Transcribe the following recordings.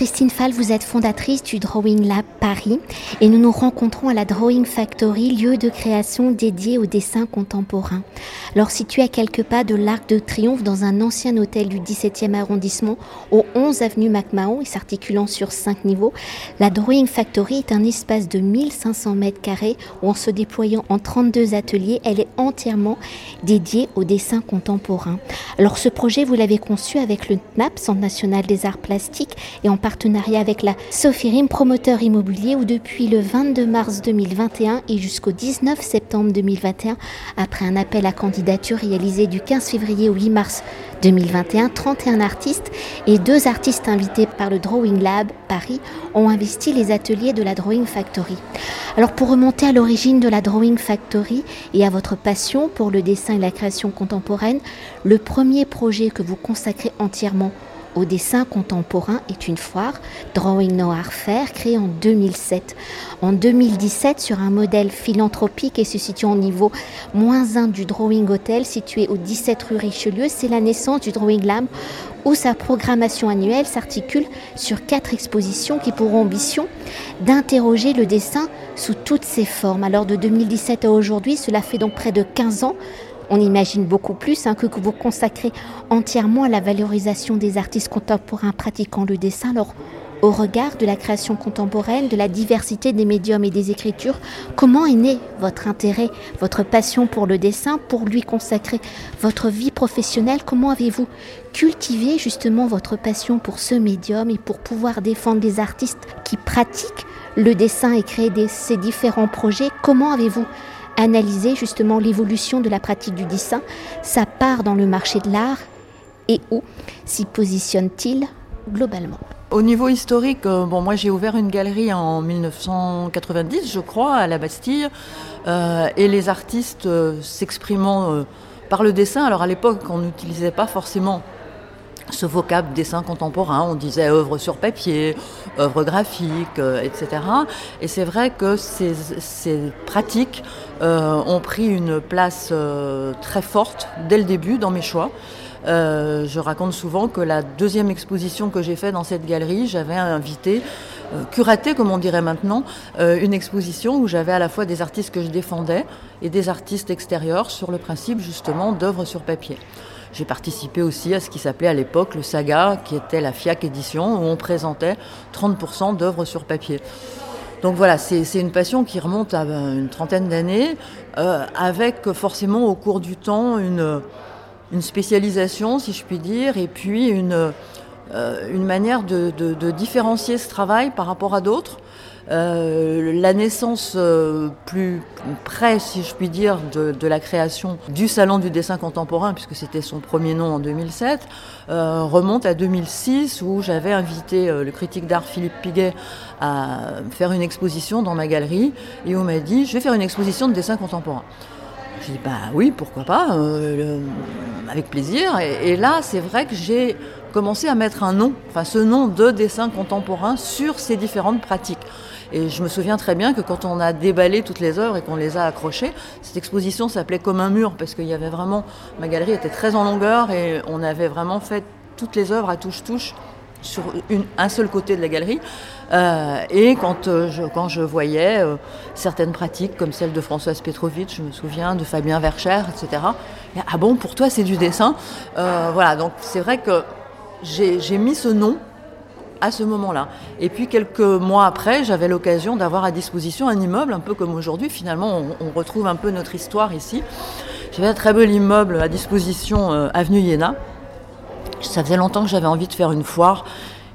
Christine Fall, vous êtes fondatrice du Drawing Lab Paris et nous nous rencontrons à la Drawing Factory, lieu de création dédié au dessin contemporain. Alors situé à quelques pas de l'Arc de Triomphe dans un ancien hôtel du 17e arrondissement au 11 avenue MacMahon et s'articulant sur 5 niveaux, la Drawing Factory est un espace de 1500 mètres carrés où en se déployant en 32 ateliers, elle est entièrement dédiée au dessin contemporain. Alors ce projet, vous l'avez conçu avec le NAP, Centre national des arts plastiques, et en partenariat avec la Sofirim, promoteur immobilier, où depuis le 22 mars 2021 et jusqu'au 19 septembre 2021, après un appel à candidature réalisé du 15 février au 8 mars 2021, 31 artistes et deux artistes invités par le Drawing Lab Paris ont investi les ateliers de la Drawing Factory. Alors pour remonter à l'origine de la Drawing Factory et à votre passion pour le dessin et la création contemporaine, le premier projet que vous consacrez entièrement au dessin contemporain est une foire, Drawing No Art Fair, créée en 2007. En 2017, sur un modèle philanthropique et se situant au niveau moins 1 du Drawing Hotel, situé au 17 rue Richelieu, c'est la naissance du Drawing Lab, où sa programmation annuelle s'articule sur quatre expositions qui pourront ambition d'interroger le dessin sous toutes ses formes. Alors de 2017 à aujourd'hui, cela fait donc près de 15 ans on imagine beaucoup plus hein, que, vous consacrez entièrement à la valorisation des artistes contemporains pratiquant le dessin. Alors, au regard de la création contemporaine, de la diversité des médiums et des écritures, comment est né votre intérêt, votre passion pour le dessin, pour lui consacrer votre vie professionnelle? Comment avez-vous cultivé justement votre passion pour ce médium et pour pouvoir défendre les artistes qui pratiquent le dessin et créer ces différents projets? Comment avez-vous analyser justement l'évolution de la pratique du dessin, sa part dans le marché de l'art. Et où s'y positionne-t-il globalement? Au niveau historique, euh, bon, moi j'ai ouvert une galerie en 1990, je crois, à la Bastille, euh, et les artistes euh, s'exprimant par le dessin. Alors à l'époque, on n'utilisait pas forcément ce vocable dessin contemporain. On disait œuvre sur papier, œuvre graphique, euh, etc. Et c'est vrai que ces, pratiques euh, ont pris une place euh, très forte dès le début dans mes choix. je raconte souvent que la deuxième exposition que j'ai faite dans cette galerie, j'avais invité, curaté comme on dirait maintenant, une exposition où j'avais à la fois des artistes que je défendais et des artistes extérieurs sur le principe justement d'œuvre sur papier. J'ai participé aussi à ce qui s'appelait à l'époque le Saga, qui était la FIAC édition, où on présentait 30% d'œuvres sur papier. Donc voilà, c'est une passion qui remonte à ben, une trentaine d'années, euh, avec forcément au cours du temps une, une, spécialisation, si je puis dire, et puis une, euh, une manière de, différencier ce travail par rapport à d'autres. Euh, la naissance euh, plus près, si je puis dire, de, la création du Salon du dessin contemporain, puisque c'était son premier nom en 2007, euh, remonte à 2006, où j'avais invité le critique d'art Philippe Piguet à faire une exposition dans ma galerie, et on m'a dit, je vais faire une exposition de dessin contemporain. J'ai dit, bah oui, pourquoi pas, avec plaisir. Et, et là, c'est vrai que j'ai commencé à mettre un nom, enfin ce nom de dessin contemporain sur ces différentes pratiques. Et je me souviens très bien que quand on a déballé toutes les œuvres et qu'on les a accrochées, cette exposition s'appelait comme un mur parce qu'il y avait vraiment, ma galerie était très en longueur et on avait vraiment fait toutes les œuvres à touche-touche sur un seul côté de la galerie. Euh, et quand, euh, je, quand je voyais euh, certaines pratiques, comme celle de Françoise Petrovitch, je me souviens de Fabien Vercher, etc. ah bon, pour toi c'est du dessin Voilà, donc c'est vrai que j'ai mis ce nom à ce moment-là. Et puis quelques mois après, j'avais l'occasion d'avoir à disposition un immeuble, un peu comme aujourd'hui. Finalement, on, retrouve un peu notre histoire ici. J'avais un très bel immeuble à disposition, euh, avenue Iéna. Ça faisait longtemps que j'avais envie de faire une foire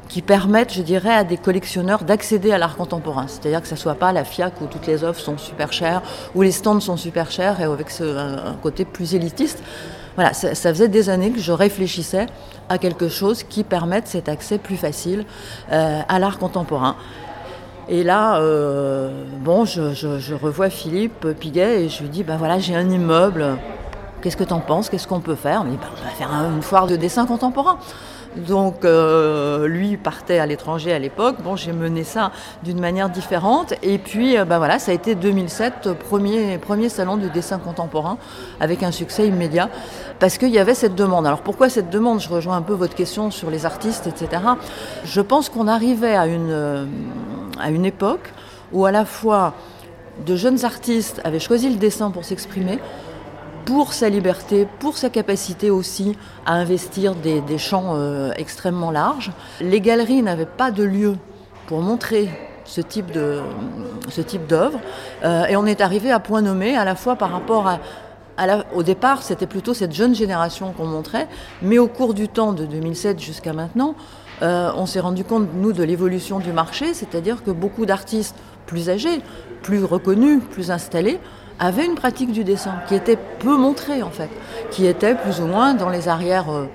qui permette, je dirais, à des collectionneurs d'accéder à l'art contemporain. C'est-à-dire que ça ne soit pas la FIAC où toutes les œuvres sont super chères, où les stands sont super chers et avec un côté plus élitiste. Voilà, ça, faisait des années que je réfléchissais à quelque chose qui permette cet accès plus facile euh, à l'art contemporain. Et là, euh, bon, je, revois Philippe Piguet et je lui dis, ben voilà, j'ai un immeuble qu'est-ce que tu en penses? Qu'est-ce qu'on peut faire? On dit, bah, on va faire une foire de dessin contemporain. Donc euh, lui partait à l'étranger à l'époque. Bon, j'ai mené ça d'une manière différente. Et puis, bah voilà, ça a été 2007, premier, salon du dessin contemporain, avec un succès immédiat, parce qu'il y avait cette demande. Alors pourquoi cette demande? Je rejoins un peu votre question sur les artistes, etc. Je pense qu'on arrivait à une, à une époque où à la fois de jeunes artistes avaient choisi le dessin pour s'exprimer, pour sa liberté, pour sa capacité aussi à investir des, champs euh, extrêmement larges. Les galeries n'avaient pas de lieu pour montrer ce type d'œuvre euh, et on est arrivé à point nommé à la fois par rapport à, au départ c'était plutôt cette jeune génération qu'on montrait mais au cours du temps de 2007 jusqu'à maintenant euh, on s'est rendu compte nous de l'évolution du marché c'est-à-dire que beaucoup d'artistes plus âgés plus reconnus plus installés avait une pratique du dessin qui était peu montrée en fait, qui était plus ou moins dans les arrières euh,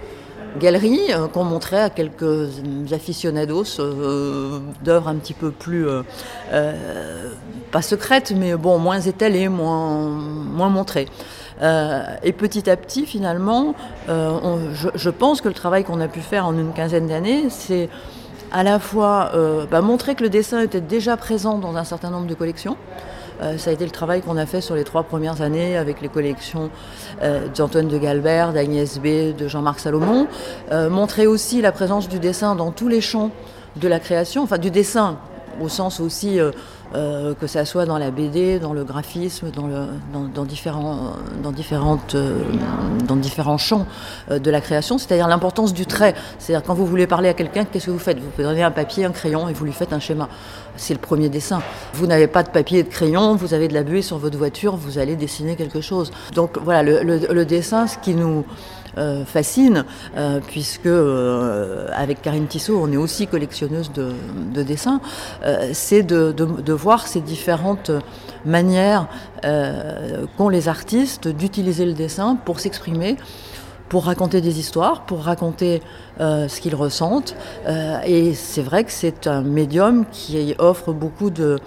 galeries euh, qu'on montrait à quelques aficionados euh, d'œuvres un petit peu plus pas secrètes mais bon moins étalées, moins moins montrées. et petit à petit, finalement, je, pense que le travail qu'on a pu faire en une quinzaine d'années, c'est à la fois bah, montrer que le dessin était déjà présent dans un certain nombre de collections, euh, ça a été le travail qu'on a fait sur les trois premières années avec les collections euh, d'Antoine de Galbert, d'Agnès B, de Jean-Marc Salomon. Euh, montrer aussi la présence du dessin dans tous les champs de la création, enfin du dessin au sens aussi euh, que ça soit dans la BD, dans le graphisme, dans, le, dans, différents, dans, différentes, euh, dans différents champs euh, de la création, c'est-à-dire l'importance du trait. C'est-à-dire quand vous voulez parler à quelqu'un, qu'est-ce que vous faites? Vous prenez un papier, un crayon et vous lui faites un schéma. C'est le premier dessin. Vous n'avez pas de papier et de crayon, vous avez de la buée sur votre voiture, vous allez dessiner quelque chose. Donc voilà, le, le dessin, ce qui nous euh, fascine, euh, puisque euh, avec Karine Tissot, on est aussi collectionneuse de, dessins, c'est de, voir ces différentes manières qu'ont les artistes d'utiliser le dessin pour s'exprimer pour raconter des histoires, pour raconter ce qu'ils ressentent. et c'est vrai que c'est un médium qui offre beaucoup de,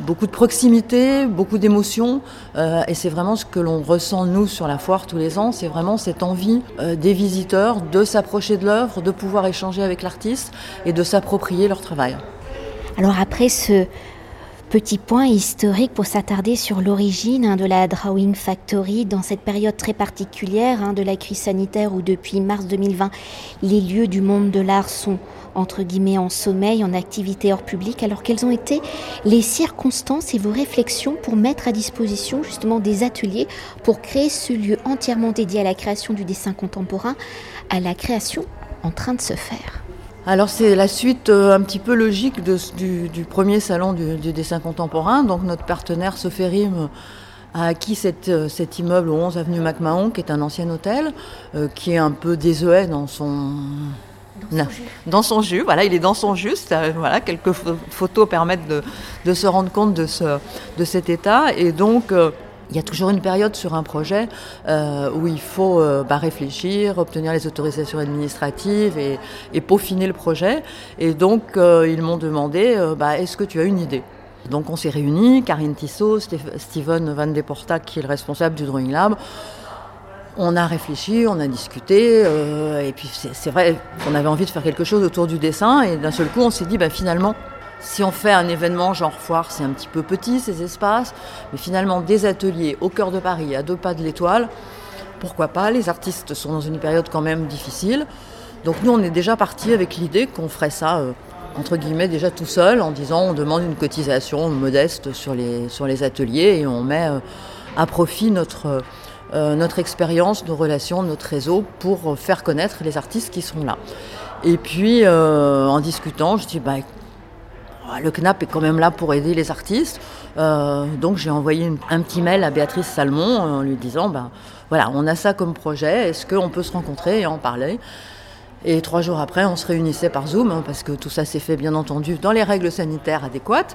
beaucoup de proximité, beaucoup d'émotions. Euh, et c'est vraiment ce que l'on ressent, nous, sur la foire tous les ans. C'est vraiment cette envie euh, des visiteurs de s'approcher de l'œuvre, de pouvoir échanger avec l'artiste et de s'approprier leur travail. Alors après ce petit point historique pour s'attarder sur l'origine hein, de la Drawing Factory dans cette période très particulière hein, de la crise sanitaire où depuis mars 2020 les lieux du monde de l'art sont entre en sommeil, en activité hors public. Alors quelles ont été les circonstances et vos réflexions pour mettre à disposition justement des ateliers pour créer ce lieu entièrement dédié à la création du dessin contemporain, à la création en train de se faire? Alors c'est la suite euh, un petit peu logique du, premier salon du, dessin contemporain. Donc notre partenaire Soferim a acquis euh, cet immeuble au 11 avenue MacMahon, qui est un ancien hôtel, euh, qui est un peu désuet dans son dans son, jus. voilà, il est dans son jus. Voilà, quelques photos permettent de, se rendre compte de, ce, de cet état. Et donc, euh, il y a toujours une période sur un projet euh, où il faut euh, bah, réfléchir, obtenir les autorisations administratives et, peaufiner le projet. Et donc, ils m'ont demandé bah, est-ce que tu as une idée? Donc on s'est réunis, Karine Tissot, Steven Van Deporta qui est le responsable du Drawing Lab. On a réfléchi, on a discuté, euh, et puis c'est vrai qu'on avait envie de faire quelque chose autour du dessin, et d'un seul coup on s'est dit, bah, finalement, si on fait un événement genre foire, c'est un petit peu petit ces espaces, mais finalement des ateliers au cœur de Paris, à deux pas de l'étoile, pourquoi pas Les artistes sont dans une période quand même difficile, donc nous on est déjà parti avec l'idée qu'on ferait ça. Euh, entre guillemets déjà tout seul en disant on demande une cotisation modeste sur les, sur les ateliers et on met euh, à profit notre, euh, notre expérience, nos relations, notre réseau pour faire connaître les artistes qui sont là. Et puis, en discutant, je dis, bah, le CNAP est quand même là pour aider les artistes. Euh, donc j'ai envoyé un petit mail à Béatrice Salmon en lui disant, bah, voilà, on a ça comme projet, est-ce qu'on peut se rencontrer et en parler? Et trois jours après, on se réunissait par Zoom, hein, parce que tout ça s'est fait bien entendu dans les règles sanitaires adéquates.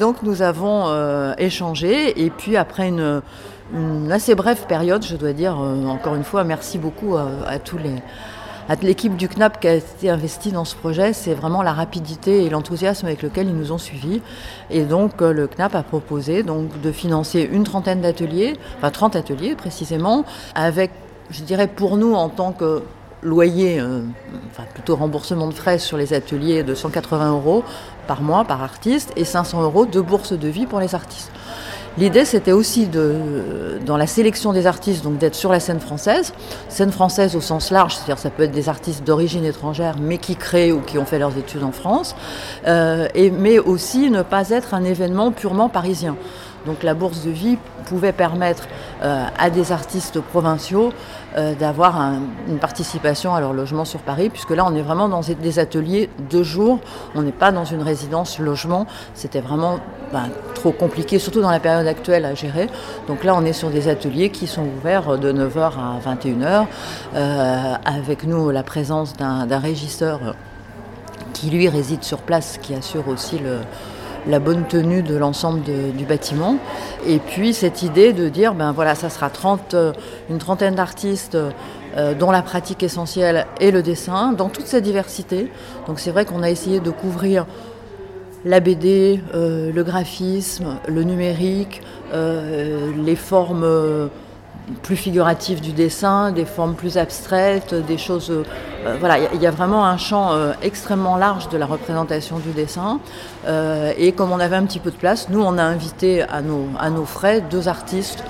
donc nous avons échangé, et puis après une, assez brève période, je dois dire, euh, encore une fois, merci beaucoup à, tous les l'équipe du CNAP qui a été investie dans ce projet, c'est vraiment la rapidité et l'enthousiasme avec lequel ils nous ont suivis. Et donc euh, le CNAP a proposé de financer une trentaine d'ateliers, enfin 30 ateliers précisément, avec, je dirais pour nous en tant que loyer, euh, enfin plutôt remboursement de frais sur les ateliers de 180 euros par mois par artiste et 500 euros de bourse de vie pour les artistes. L'idée, c'était aussi de, dans la sélection des artistes, donc d'être sur la scène française, scène française au sens large, c'est-à-dire ça peut être des artistes d'origine étrangère, mais qui créent ou qui ont fait leurs études en France, euh, et, mais aussi ne pas être un événement purement parisien. Donc la bourse de vie pouvait permettre euh, à des artistes provinciaux euh, d'avoir une participation à leur logement sur Paris, puisque là on est vraiment dans des ateliers de jour, on n'est pas dans une résidence logement, c'était vraiment ben, trop compliqué, surtout dans la période actuelle à gérer. Donc là on est sur des ateliers qui sont ouverts de 9h à 21h, euh, avec nous la présence d'un régisseur qui lui réside sur place, qui assure aussi le, la bonne tenue de l'ensemble du bâtiment. Et puis cette idée de dire, ben voilà, ça sera 30, euh, une trentaine d'artistes euh, dont la pratique essentielle est le dessin, dans toute sa diversité. Donc c'est vrai qu'on a essayé de couvrir la BD, euh, le graphisme, le numérique, les formes plus figuratif du dessin, des formes plus abstraites, des choses. Euh, voilà, il y, a vraiment un champ euh, extrêmement large de la représentation du dessin. Euh, et comme on avait un petit peu de place, nous, on a invité à nos, à nos frais deux artistes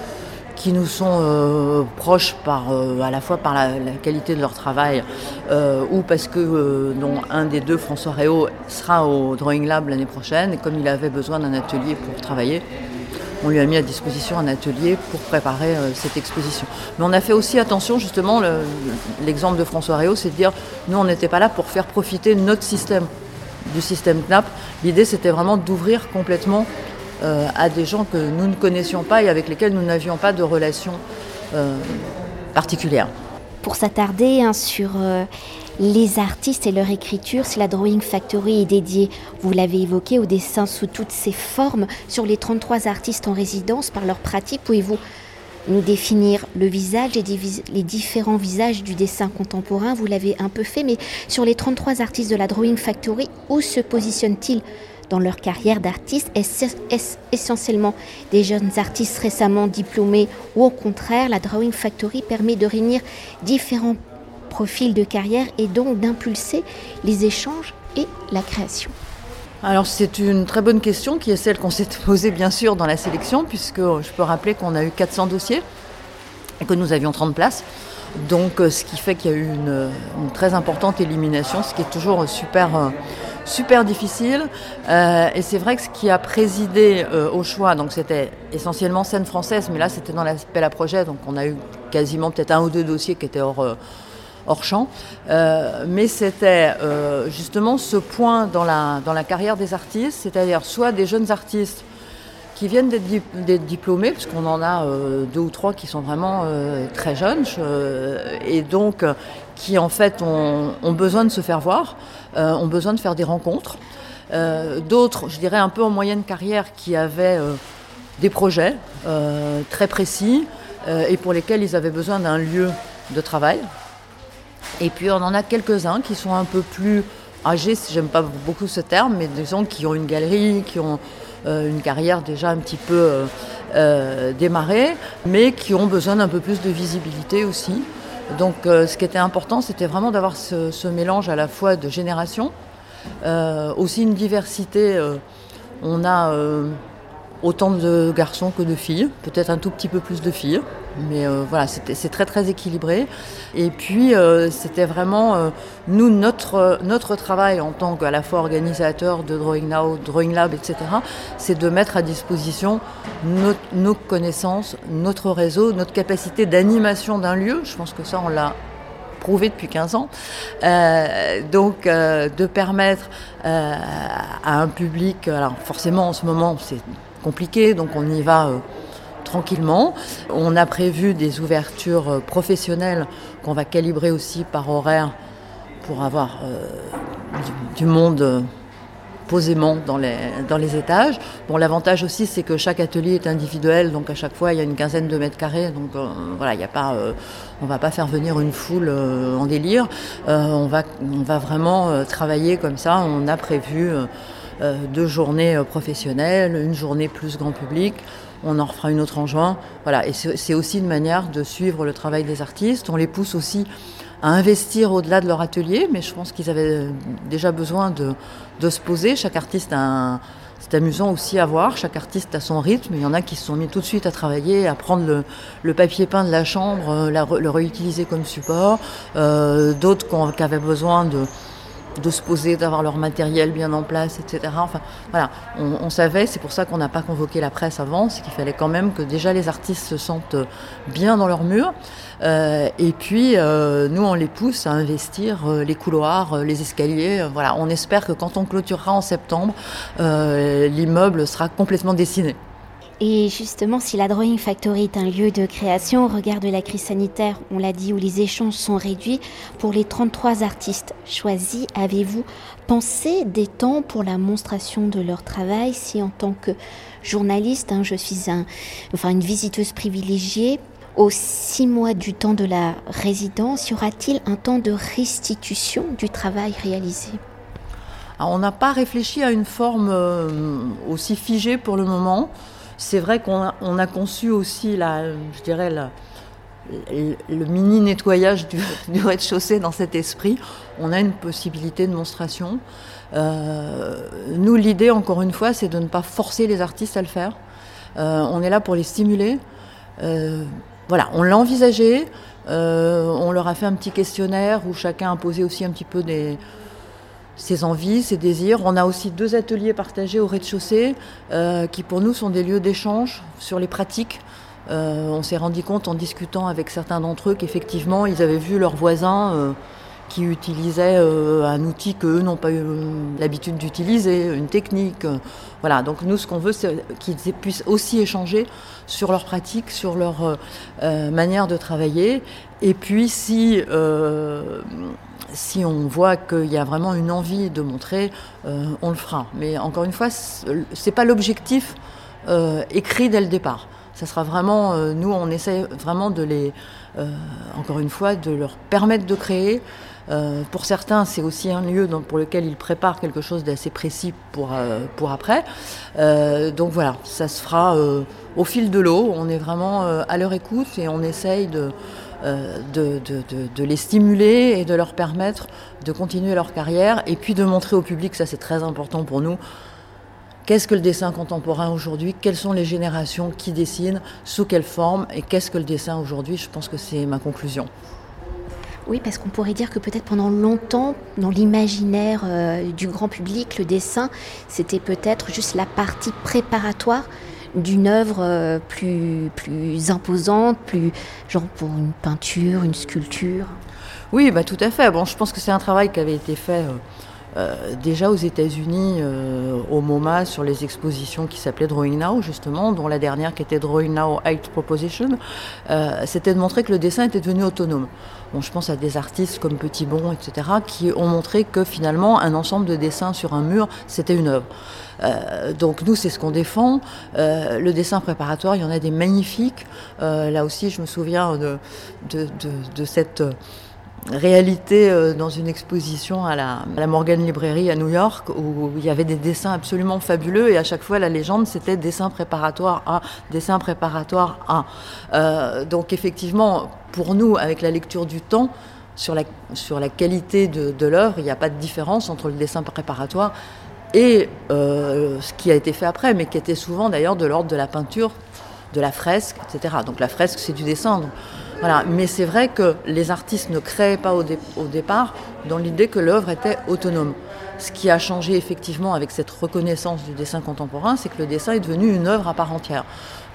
qui nous sont proches par, à la fois par la, qualité de leur travail ou parce que dont un des deux, François Réau, sera au Drawing Lab l'année prochaine et comme il avait besoin d'un atelier pour travailler, on lui a mis à disposition un atelier pour préparer euh, cette exposition. Mais on a fait aussi attention, justement, l'exemple de François Réau, c'est de dire, nous, on n'était pas là pour faire profiter notre système, du système CNAP. L'idée, c'était vraiment d'ouvrir complètement euh, à des gens que nous ne connaissions pas et avec lesquels nous n'avions pas de relation euh, particulière. Pour s'attarder hein, sur les artistes et leur écriture, si la Drawing Factory est dédiée, vous l'avez évoqué, au dessin sous toutes ses formes, sur les 33 artistes en résidence par leur pratique, pouvez-vous nous définir le visage et les différents visages du dessin contemporain? Vous l'avez un peu fait, mais sur les 33 artistes de la Drawing Factory, où se positionnent-ils dans leur carrière d'artiste essentiellement des jeunes artistes récemment diplômés ou au contraire, la Drawing Factory permet de réunir différents profil de carrière et donc d'impulser les échanges et la création alors c'est une très bonne question qui est celle qu'on s'est posée bien sûr dans la sélection puisque je peux rappeler qu'on a eu 400 dossiers et que nous avions 30 places. Donc euh, ce qui fait qu'il y a eu une, très importante élimination, ce qui est toujours super, euh, super difficile. Euh, et c'est vrai que ce qui a présidé au choix, donc c'était essentiellement scène française, mais là c'était dans l'appel à projet, donc on a eu quasiment peut-être un ou deux dossiers qui étaient hors hors champ. Euh, mais c'était euh, justement ce point dans la, dans la carrière des artistes, c'est-à-dire soit des jeunes artistes qui viennent d'être diplômés, puisqu'on en a euh, deux ou trois qui sont vraiment très jeunes, et donc qui en fait ont, besoin de se faire voir, ont besoin de faire des rencontres. D'autres, je dirais un peu en moyenne carrière, qui avaient des projets très précis et pour lesquels ils avaient besoin d'un lieu de travail, et puis on en a quelques-uns qui sont un peu plus âgés, j'aime pas beaucoup ce terme, mais disons qui ont une galerie, qui ont euh, une carrière déjà un petit peu euh, euh, démarrée, mais qui ont besoin d'un peu plus de visibilité aussi. Donc ce qui était important, c'était vraiment d'avoir ce, mélange à la fois de générations, aussi une diversité. on a autant de garçons que de filles, peut-être un tout petit peu plus de filles, mais euh, voilà, c'est très très équilibré. Et puis euh, c'était vraiment euh, nous notre notre travail en tant qu'à organisateur de Drawing Now, Drawing Lab, etc. C'est de mettre à disposition nos connaissances, notre réseau, notre capacité d'animation d'un lieu. Je pense que ça on l'a prouvé depuis 15 ans. donc de permettre à un public, alors forcément en ce moment c'est compliqué, donc on y va euh, tranquillement. On a prévu des ouvertures euh, professionnelles qu'on va calibrer aussi par horaire pour avoir euh, du, monde posément dans les, dans les étages. Bon, l'avantage aussi, c'est que chaque atelier est individuel, donc à chaque fois, il y a une quinzaine de mètres carrés. Donc voilà, il n'y a pas, on va pas faire venir une foule en délire. on, va, on va vraiment travailler comme ça. On a prévu deux journées professionnelles, une journée plus grand public on en refera une autre en juin. Voilà, et c'est aussi une manière de suivre le travail des artistes. On les pousse aussi à investir au-delà de leur atelier, mais je pense qu'ils avaient déjà besoin de, se poser. Chaque artiste a un, c'est amusant aussi à voir, chaque artiste a son rythme. Il y en a qui se sont mis tout de suite à travailler, à prendre le, papier peint de la chambre, euh, le réutiliser comme support. Euh, d'autres qui avaient besoin de, de se poser, d'avoir leur matériel bien en place, etc. Enfin, voilà, on, savait, c'est pour ça qu'on n'a pas convoqué la presse avant, c'est qu'il fallait quand même que déjà les artistes se sentent bien dans leur mur. Euh, et puis, euh, nous, on les pousse à investir euh, les couloirs, les escaliers. voilà, on espère que quand on clôturera en septembre, l'immeuble sera complètement dessiné. Et justement, si la Drawing Factory est un lieu de création, au regard de la crise sanitaire, on l'a dit, où les échanges sont réduits, pour les 33 artistes choisis, avez-vous pensé des temps pour la monstration de leur travail? Si en tant que journaliste, hein, je suis un, enfin, une visiteuse privilégiée, aux six mois du temps de la résidence, y aura-t-il un temps de restitution du travail réalisé? On n'a pas réfléchi à une forme euh, aussi figée pour le moment. C'est vrai qu'on a, conçu aussi, la, je dirais, le mini nettoyage du, rez-de-chaussée dans cet esprit. On a une possibilité de monstration. Euh, nous, l'idée, encore une fois, c'est de ne pas forcer les artistes à le faire. Euh, on est là pour les stimuler. Euh, voilà, on l'a envisagé. on leur a fait un petit questionnaire où chacun a posé aussi un petit peu des, ses envies, ses désirs. On a aussi deux ateliers partagés au rez-de-chaussée euh, qui pour nous sont des lieux d'échange sur les pratiques. Euh, on s'est rendu compte en discutant avec certains d'entre eux qu'effectivement ils avaient vu leurs voisins euh, qui utilisaient un outil qu'eux n'ont pas eu l'habitude d'utiliser, une technique. voilà, donc nous ce qu'on veut c'est qu'ils puissent aussi échanger sur leurs pratiques, sur leur manière de travailler. Et puis si si on voit qu'il y a vraiment une envie de montrer, euh, on le fera. Mais encore une fois, c'est pas l'objectif euh, écrit dès le départ. Ça sera vraiment, euh, nous, on essaie vraiment de les, encore une fois, de leur permettre de créer. Pour certains, c'est aussi un lieu pour lequel ils préparent quelque chose d'assez précis pour, pour après. donc voilà, ça se fera au fil de l'eau. On est vraiment à leur écoute et on essaye de, euh, de, de, les stimuler et de leur permettre de continuer leur carrière et puis de montrer au public, ça c'est très important pour nous, qu'est-ce que le dessin contemporain aujourd'hui, quelles sont les générations qui dessinent, sous quelle forme et qu'est-ce que le dessin aujourd'hui, je pense que c'est ma conclusion. Oui, parce qu'on pourrait dire que peut-être pendant longtemps, dans l'imaginaire euh, du grand public, le dessin, c'était peut-être juste la partie préparatoire d'une œuvre euh, plus, plus imposante, plus genre pour une peinture, une sculpture Oui, bah, tout à fait. Bon, je pense que c'est un travail qui avait été fait. Euh, euh, déjà aux États-Unis, au MoMA, sur les expositions qui s'appelaient Drawing Now, justement, dont la dernière qui était Drawing Now Height Proposition, c'était de montrer que le dessin était devenu autonome. Bon, je pense à des artistes comme Petit Bon, etc., qui ont montré que finalement, un ensemble de dessins sur un mur, c'était une œuvre. Euh, donc nous, c'est ce qu'on défend. Euh, le dessin préparatoire, il y en a des magnifiques. Euh, là aussi, je me souviens de, de, cette réalité dans une exposition à la, Morgan Librairie à New York où il y avait des dessins absolument fabuleux et à chaque fois la légende c'était dessin préparatoire A, dessin préparatoire A. donc effectivement, pour nous, avec la lecture du temps, sur la, sur la qualité de, de l'œuvre, il n'y a pas de différence entre le dessin préparatoire et euh, ce qui a été fait après, mais qui était souvent d'ailleurs de l'ordre de la peinture, de la fresque, etc. Donc la fresque, c'est du dessin. Voilà. Mais c'est vrai que les artistes ne créaient pas au, départ dans l'idée que l'œuvre était autonome. Ce qui a changé effectivement avec cette reconnaissance du dessin contemporain, c'est que le dessin est devenu une œuvre à part entière.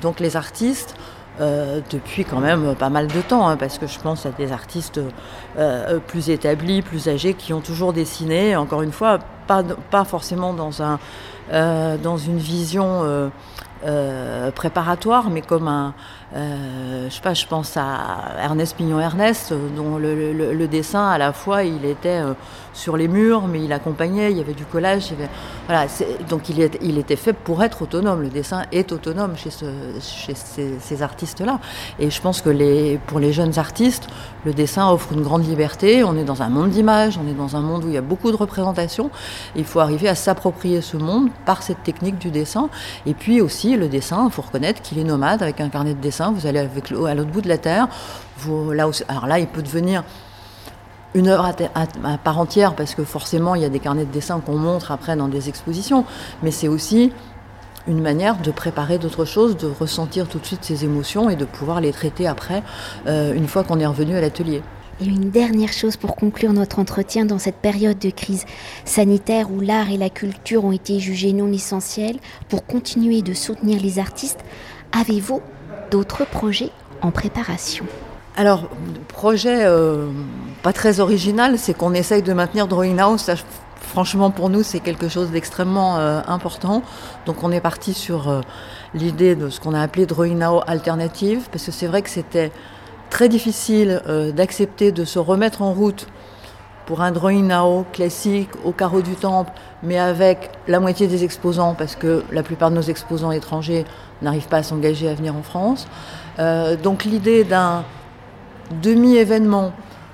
Donc les artistes euh, depuis quand même pas mal de temps, hein, parce que je pense à des artistes euh, plus établis, plus âgés, qui ont toujours dessiné, encore une fois, pas, pas forcément dans, un, euh, dans une vision euh, préparatoire, mais comme un, euh, je sais pas, je pense à Ernest Pignon-Ernest, dont le, dessin à la fois il était euh, sur les murs, mais il accompagnait, il y avait du collage, voilà, donc il, il, était fait pour être autonome. Le dessin est autonome chez, ces, artistes-là, et je pense que pour les jeunes artistes, le dessin offre une grande liberté. On est dans un monde d'images, on est dans un monde où il y a beaucoup de représentations. Il faut arriver à s'approprier ce monde par cette technique du dessin, et puis aussi le dessin, il faut reconnaître qu'il est nomade avec un carnet de dessin vous allez avec à l'autre bout de la terre. Vous, alors là, il peut devenir une œuvre à, part entière parce que forcément, il y a des carnets de dessin qu'on montre après dans des expositions, mais c'est aussi une manière de préparer d'autres choses, de ressentir tout de suite ces émotions et de pouvoir les traiter après, euh, une fois qu'on est revenu à l'atelier. Et une dernière chose pour conclure notre entretien dans cette période de crise sanitaire où l'art et la culture ont été jugés non essentiels, pour continuer de soutenir les artistes, avez-vous d'autres projets en préparation? Alors, projet euh, pas très original, c'est qu'on essaye de maintenir Drawing House. franchement, pour nous, c'est quelque chose d'extrêmement euh, important. Donc, on est parti sur euh, l'idée de ce qu'on a appelé Drawing Now alternative, parce que c'est vrai que c'était très difficile d'accepter de se remettre en route pour un drawing now classique au carreau du temple, mais avec la moitié des exposants, parce que la plupart de nos exposants étrangers n'arrivent pas à s'engager à venir en France. Donc l'idée d'un demi-événement,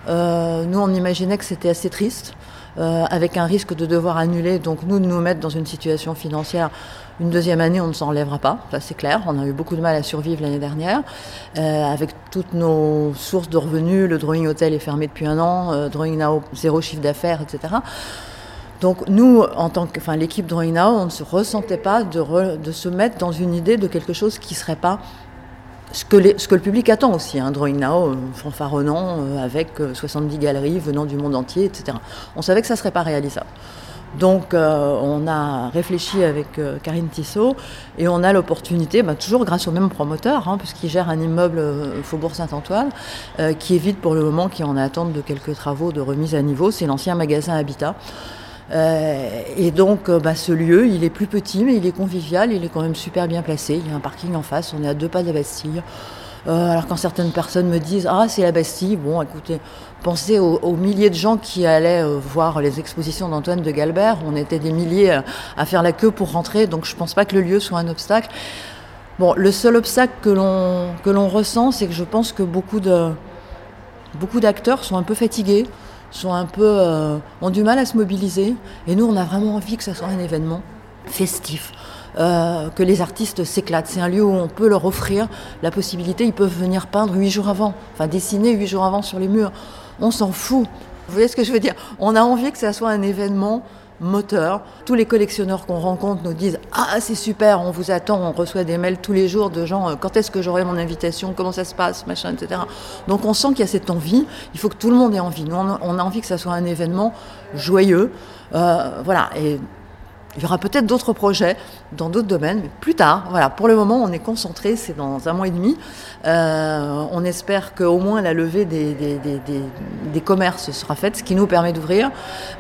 euh, nous on imaginait que c'était assez triste. Euh, avec un risque de devoir annuler, donc nous de nous mettre dans une situation financière une deuxième année, on ne s'en relèvera pas, c'est clair. On a eu beaucoup de mal à survivre l'année dernière. avec toutes nos sources de revenus, le Drawing Hotel est fermé depuis un an, Drawing Now, zéro chiffre d'affaires, etc. Donc nous, en tant que, enfin l'équipe Drawing Now, on ne se ressentait pas de, de, se mettre dans une idée de quelque chose qui serait pas ce que, le public attend aussi, un hein, Drawing Now euh, fanfaronnant euh, avec 70 euh, galeries venant du monde entier, etc. On savait que ça serait pas réalisable. Donc on a réfléchi avec Karine Tissot et on a l'opportunité, bah, toujours grâce au même promoteur, hein, puisqu'il gère un immeuble Faubourg Saint-Antoine, qui est vide pour le moment, qui est en attente de quelques travaux de remise à niveau. C'est l'ancien magasin Habitat. Euh, et donc, euh, bah, ce lieu, il est plus petit, mais il est convivial, il est quand même super bien placé. Il y a un parking en face, on est à deux pas de la Bastille. Euh, alors quand certaines personnes me disent ah c'est la Bastille, bon écoutez, pensez aux, milliers de gens qui allaient voir les expositions d'Antoine de Galbert. On était des milliers à faire la queue pour rentrer, donc je pense pas que le lieu soit un obstacle. Bon, le seul obstacle que l'on ressent, c'est que je pense que beaucoup de beaucoup d'acteurs sont un peu fatigués sont un peu, euh, ont du mal à se mobiliser. Et nous, on a vraiment envie que ça soit un événement festif. Euh, que les artistes s'éclatent. C'est un lieu où on peut leur offrir la possibilité, ils peuvent venir peindre huit jours avant, enfin dessiner huit jours avant sur les murs. On s'en fout. Vous voyez ce que je veux dire? On a envie que ça soit un événement moteur. Tous les collectionneurs qu'on rencontre nous disent Ah, c'est super, on vous attend, on reçoit des mails tous les jours de gens euh, Quand est-ce que j'aurai mon invitation Comment ça se passe Machin, etc. Donc on sent qu'il y a cette envie. Il faut que tout le monde ait envie. Nous, on a envie que ça soit un événement joyeux. Euh, voilà. Et il y aura peut-être d'autres projets dans d'autres domaines, mais plus tard. Voilà, pour le moment, on est concentré, c'est dans un mois et demi. Euh, on espère qu'au moins la levée des, des, des, des, commerces sera faite, ce qui nous permet d'ouvrir.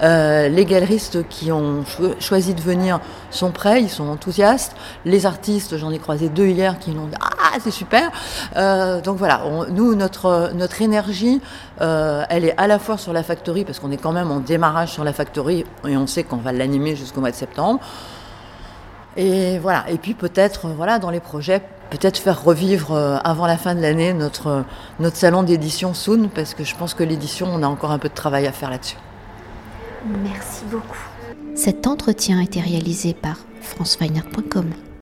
Euh, les galeristes qui ont choisi de venir sont prêts, ils sont enthousiastes. Les artistes, j'en ai croisé deux hier qui l'ont dit Ah, c'est super euh, Donc voilà, nous, notre, énergie, euh, elle est à la fois sur la factory, parce qu'on est quand même en démarrage sur la factory, et on sait qu'on va l'animer jusqu'au mois de septembre. Et voilà, et puis peut-être, voilà, dans les projets, peut-être faire revivre euh, avant la fin de l'année notre, notre salon d'édition Soon, parce que je pense que l'édition, on a encore un peu de travail à faire là-dessus. Merci beaucoup. Cet entretien a été réalisé par franceweiner.com.